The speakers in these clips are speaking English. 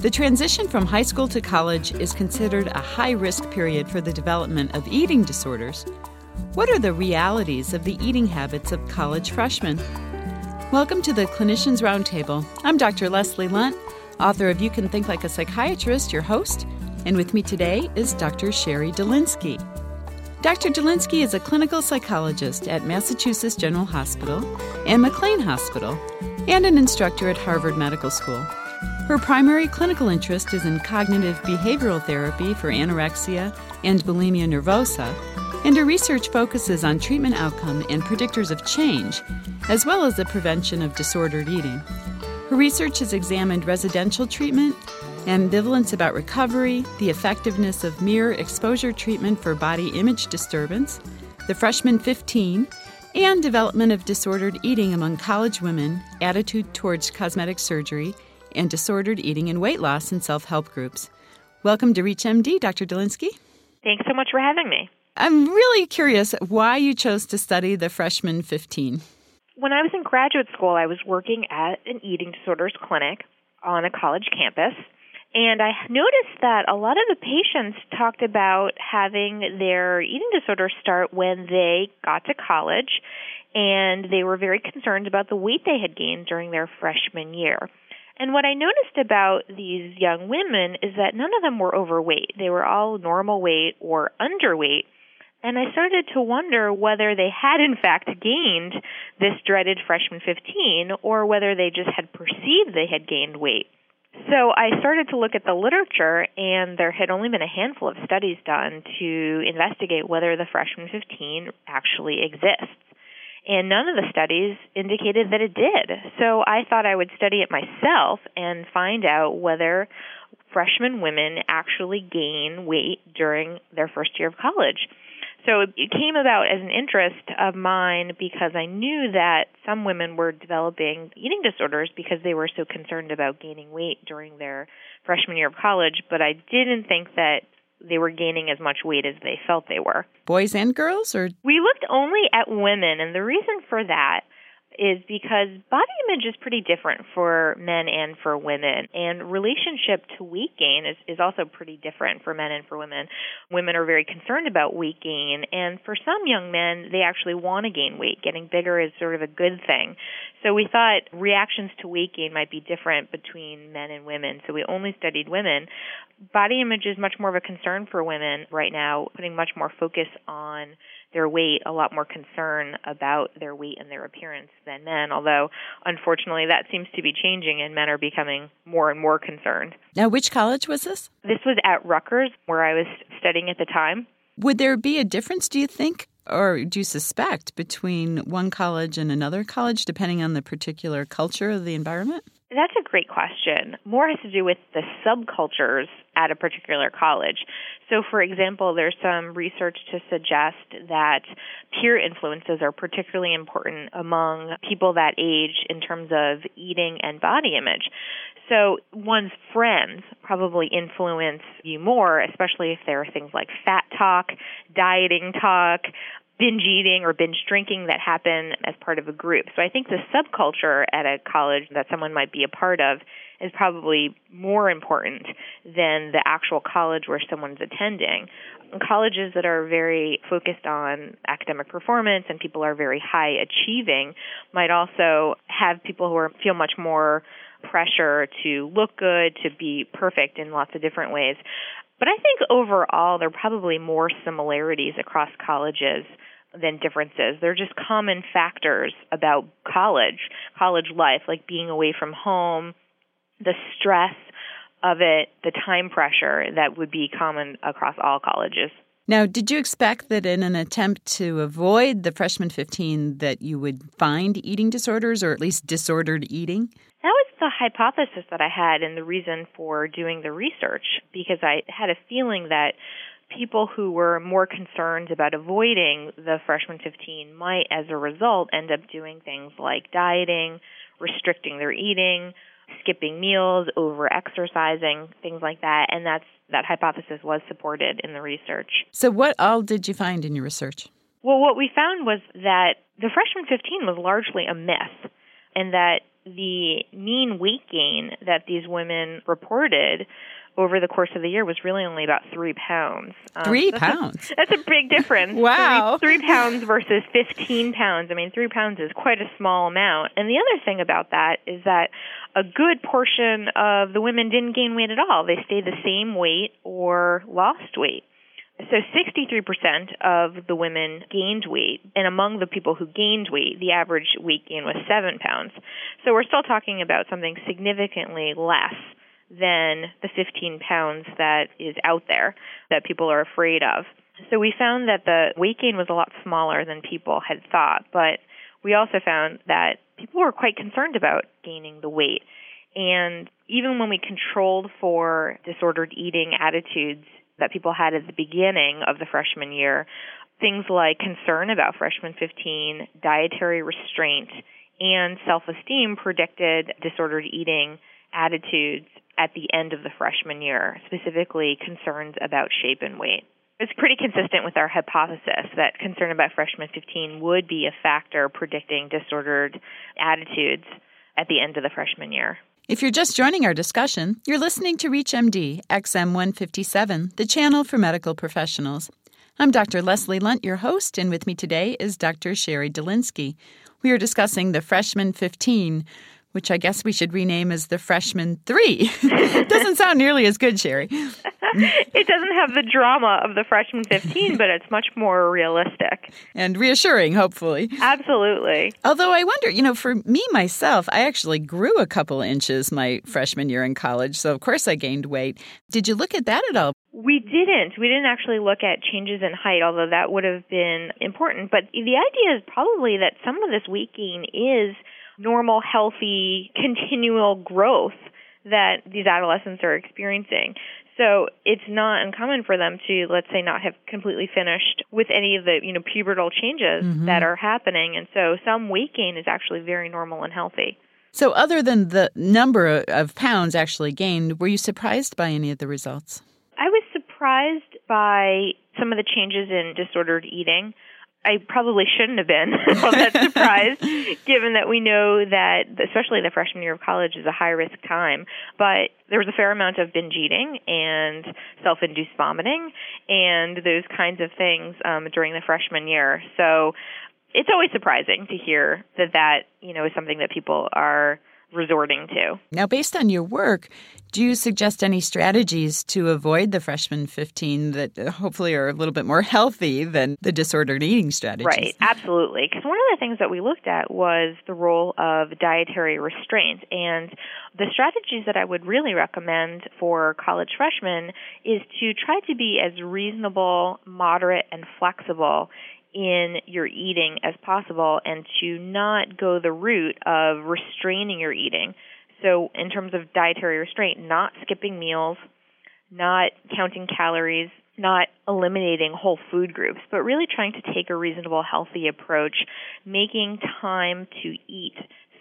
The transition from high school to college is considered a high risk period for the development of eating disorders. What are the realities of the eating habits of college freshmen? Welcome to the Clinicians Roundtable. I'm Dr. Leslie Lundt, author of You Can Think Like a Psychiatrist, your host, and with me today is Dr. Sherrie Delinsky. Dr. Delinsky is a clinical psychologist at Massachusetts General Hospital and McLean Hospital and an instructor at Harvard Medical School. Her primary clinical interest is in cognitive behavioral therapy for anorexia and bulimia nervosa, and her research focuses on treatment outcome and predictors of change, as well as the prevention of disordered eating. Her research has examined residential treatment, ambivalence about recovery, the effectiveness of mirror exposure treatment for body image disturbance, the freshman 15, and development of disordered eating among college women, attitude towards cosmetic surgery, and disordered eating and weight loss in self help groups. Welcome to ReachMD, Dr. Delinsky. Thanks so much for having me. I'm really curious why you chose to study the freshman 15. When I was in graduate school, I was working at an eating disorders clinic on a college campus. And I noticed that a lot of the patients talked about having their eating disorder start when they got to college, and they were very concerned about the weight they had gained during their freshman year. And what I noticed about these young women is that none of them were overweight. They were all normal weight or underweight. And I started to wonder whether they had in fact gained this dreaded freshman 15 or whether they just had perceived they had gained weight. So I started to look at the literature, and there had only been a handful of studies done to investigate whether the freshman 15 actually exists and none of the studies indicated that it did. So I thought I would study it myself and find out whether freshman women actually gain weight during their first year of college. So it came about as an interest of mine because I knew that some women were developing eating disorders because they were so concerned about gaining weight during their freshman year of college, but I didn't think that they were gaining as much weight as they felt they were. Boys and girls or We looked only at women and the reason for that is because body image is pretty different for men and for women and relationship to weight gain is, is also pretty different for men and for women. Women are very concerned about weight gain and for some young men they actually want to gain weight. Getting bigger is sort of a good thing. So we thought reactions to weight gain might be different between men and women. So we only studied women. Body image is much more of a concern for women right now, putting much more focus on their weight, a lot more concern about their weight and their appearance than men, although unfortunately that seems to be changing and men are becoming more and more concerned. Now, which college was this? This was at Rutgers, where I was studying at the time. Would there be a difference, do you think, or do you suspect, between one college and another college, depending on the particular culture of the environment? That's a great question. More has to do with the subcultures at a particular college. So, for example, there's some research to suggest that peer influences are particularly important among people that age in terms of eating and body image. So, one's friends probably influence you more, especially if there are things like fat talk, dieting talk, binge eating or binge drinking that happen as part of a group. So I think the subculture at a college that someone might be a part of is probably more important than the actual college where someone's attending. Colleges that are very focused on academic performance and people are very high achieving might also have people who are, feel much more pressure to look good, to be perfect in lots of different ways. But I think overall, there are probably more similarities across colleges than differences. They're just common factors about college, college life, like being away from home, the stress of it, the time pressure that would be common across all colleges. Now, did you expect that in an attempt to avoid the freshman 15 that you would find eating disorders or at least disordered eating? That was the hypothesis that I had and the reason for doing the research because I had a feeling that people who were more concerned about avoiding the freshman 15 might, as a result, end up doing things like dieting, restricting their eating, skipping meals, over exercising, things like that. And that's that hypothesis was supported in the research. So, what all did you find in your research? Well, what we found was that the freshman 15 was largely a myth, and that the mean weight gain that these women reported over the course of the year was really only about three pounds. Um, three that's pounds? A, that's a big difference. wow. Three, three pounds versus 15 pounds. I mean, three pounds is quite a small amount. And the other thing about that is that a good portion of the women didn't gain weight at all. They stayed the same weight or lost weight. So 63% of the women gained weight, and among the people who gained weight, the average weight gain was 7 pounds. So we're still talking about something significantly less than the 15 pounds that is out there that people are afraid of. So we found that the weight gain was a lot smaller than people had thought, but we also found that people were quite concerned about gaining the weight. And even when we controlled for disordered eating attitudes that people had at the beginning of the freshman year, things like concern about freshman 15, dietary restraint, and self esteem predicted disordered eating attitudes at the end of the freshman year, specifically concerns about shape and weight. It's pretty consistent with our hypothesis that concern about freshman 15 would be a factor predicting disordered attitudes at the end of the freshman year. If you're just joining our discussion, you're listening to ReachMD XM157, the channel for medical professionals. I'm Dr. Leslie Lundt, your host, and with me today is Dr. Sherrie Delinsky. We are discussing the freshman 15, which I guess we should rename as the freshman 3. Doesn't sound nearly as good, Sherrie. it doesn't have the drama of the freshman 15, but it's much more realistic. And reassuring, hopefully. Absolutely. Although I wonder, you know, for me myself, I actually grew a couple inches my freshman year in college, so of course I gained weight. Did you look at that at all? We didn't. We didn't actually look at changes in height, although that would have been important. But the idea is probably that some of this weight gain is normal, healthy, continual growth that these adolescents are experiencing. So it's not uncommon for them to, let's say, not have completely finished with any of the, you know, pubertal changes mm-hmm. that are happening. And so some weight gain is actually very normal and healthy. So, other than the number of pounds actually gained, were you surprised by any of the results? I was surprised by some of the changes in disordered eating. I probably shouldn't have been all that surprised, given that we know that, especially the freshman year of college, is a high risk time. But there was a fair amount of binge eating and self induced vomiting and those kinds of things um, during the freshman year. So it's always surprising to hear that that you know is something that people are resorting to. Now, based on your work, do you suggest any strategies to avoid the freshman 15 that uh, hopefully are a little bit more healthy than the disordered eating strategies? Right, absolutely. Because one of the things that we looked at was the role of dietary restraint. And the strategies that I would really recommend for college freshmen is to try to be as reasonable, moderate, and flexible in your eating as possible and to not go the route of restraining your eating. So, in terms of dietary restraint, not skipping meals, not counting calories, not eliminating whole food groups, but really trying to take a reasonable, healthy approach, making time to eat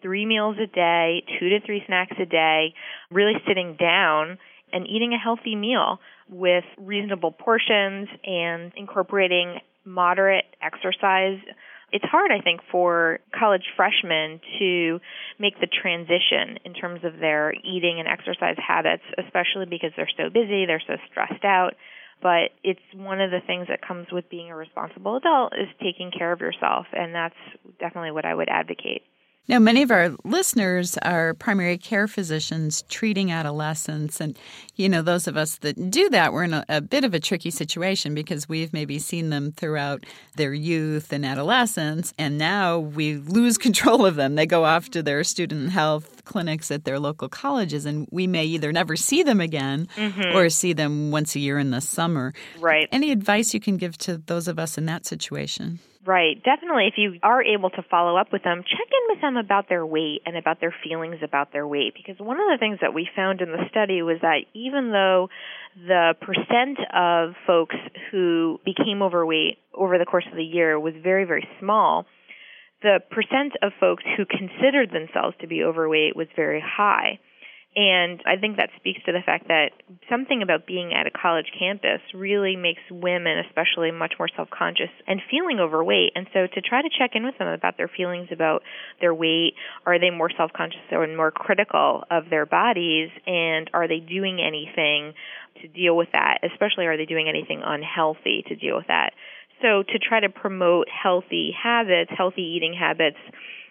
three meals a day, two to three snacks a day, really sitting down and eating a healthy meal with reasonable portions and incorporating moderate exercise. It's hard, I think, for college freshmen to make the transition in terms of their eating and exercise habits, especially because they're so busy, they're so stressed out. But it's one of the things that comes with being a responsible adult is taking care of yourself, and that's definitely what I would advocate. Now, many of our listeners are primary care physicians treating adolescents. And, you know, those of us that do that, we're in a, a, bit of a tricky situation because we've maybe seen them throughout their youth and adolescence. And now we lose control of them. They go off to their student health clinics at their local colleges, and we may either never see them again mm-hmm. or see them once a year in the summer. Right. Any advice you can give to those of us in that situation? Right. Definitely. If you are able to follow up with them, check in with them about their weight and about their feelings about their weight. Because one of the things that we found in the study was that even though the percent of folks who became overweight over the course of the year was very, very small, the percent of folks who considered themselves to be overweight was very high. And I think that speaks to the fact that something about being at a college campus really makes women, especially, much more self conscious and feeling overweight. And so to try to check in with them about their feelings about their weight, are they more self conscious or more critical of their bodies, and are they doing anything to deal with that? Especially, are they doing anything unhealthy to deal with that? So to try to promote healthy habits, healthy eating habits,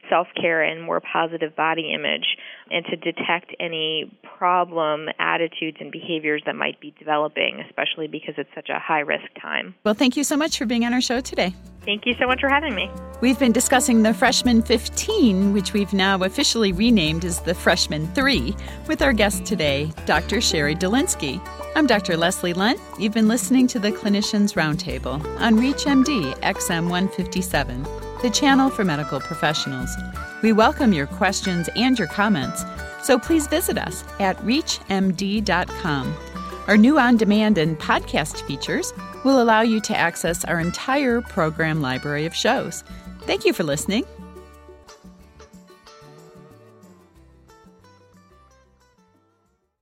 self care and more positive body image and to detect any problem attitudes and behaviors that might be developing, especially because it's such a high risk time. Well, thank you so much for being on our show today. Thank you so much for having me. We've been discussing the Freshman 15, which we've now officially renamed as the Freshman 3, with our guest today, Dr. Sherrie Delinsky. I'm Dr. Leslie Lundt. You've been listening to the Clinicians Roundtable on ReachMD XM 157 the channel for medical professionals. We welcome your questions and your comments, so please visit us at reachmd.com. Our new on demand and podcast features will allow you to access our entire program library of shows. Thank you for listening.